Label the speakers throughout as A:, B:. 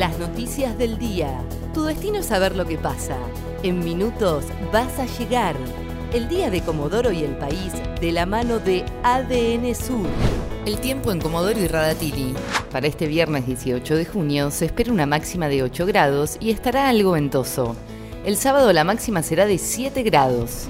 A: Las noticias del día. Tu destino es saber lo que pasa. En minutos vas a llegar. El día de Comodoro y el país de la mano de ADN Sur. El tiempo en Comodoro y Radatili. Para este viernes 18 de junio se espera una máxima de 8 grados y estará algo ventoso. El sábado la máxima será de 7 grados.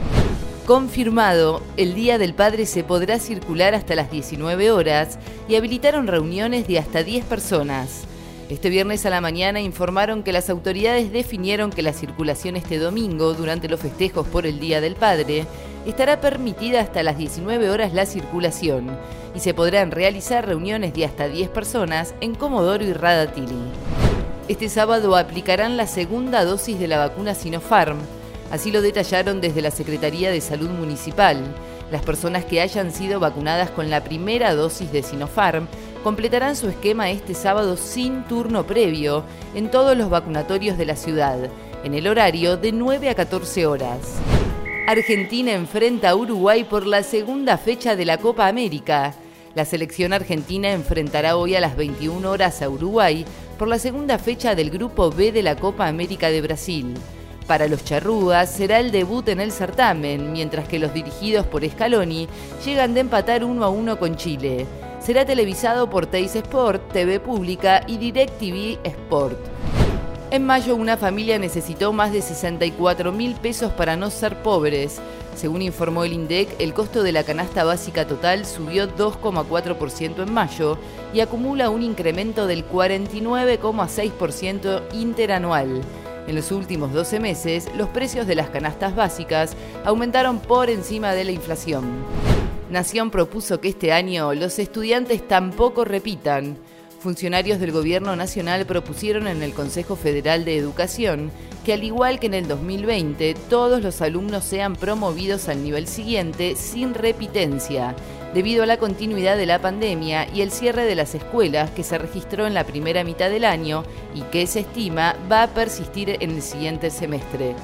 A: Confirmado, el Día del Padre se podrá circular hasta las 19 horas y habilitaron reuniones de hasta 10 personas. Este viernes a la mañana informaron que las autoridades definieron que la circulación este domingo, durante los festejos por el Día del Padre, estará permitida hasta las 19 horas la circulación y se podrán realizar reuniones de hasta 10 personas en Comodoro y Radatili. Este sábado aplicarán la segunda dosis de la vacuna Sinopharm. Así lo detallaron desde la Secretaría de Salud Municipal. Las personas que hayan sido vacunadas con la primera dosis de Sinopharm completarán su esquema este sábado sin turno previo en todos los vacunatorios de la ciudad, en el horario de 9 a 14 horas. Argentina enfrenta a Uruguay por la segunda fecha de la Copa América. La selección argentina enfrentará hoy a las 21 horas a Uruguay por la segunda fecha del Grupo B de la Copa América de Brasil. Para los charrúas será el debut en el certamen, mientras que los dirigidos por Scaloni llegan de empatar 1 a 1 con Chile será televisado por Teis Sport, TV Pública y DirecTV Sport. En mayo una familia necesitó más de 64 mil pesos para no ser pobres. Según informó el INDEC, el costo de la canasta básica total subió 2,4% en mayo y acumula un incremento del 49,6% interanual. En los últimos 12 meses, los precios de las canastas básicas aumentaron por encima de la inflación. Nación propuso que este año los estudiantes tampoco repitan. Funcionarios del Gobierno Nacional propusieron en el Consejo Federal de Educación que al igual que en el 2020, todos los alumnos sean promovidos al nivel siguiente sin repitencia, debido a la continuidad de la pandemia y el cierre de las escuelas que se registró en la primera mitad del año y que se estima va a persistir en el siguiente semestre.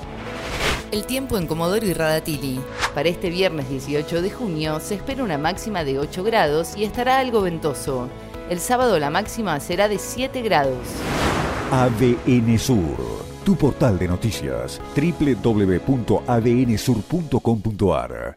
A: El tiempo en Comodoro y Radatili. Para este viernes 18 de junio se espera una máxima de 8 grados y estará algo ventoso. El sábado la máxima será de 7 grados.
B: ADN Sur, tu portal de noticias, www.adnsur.com.ar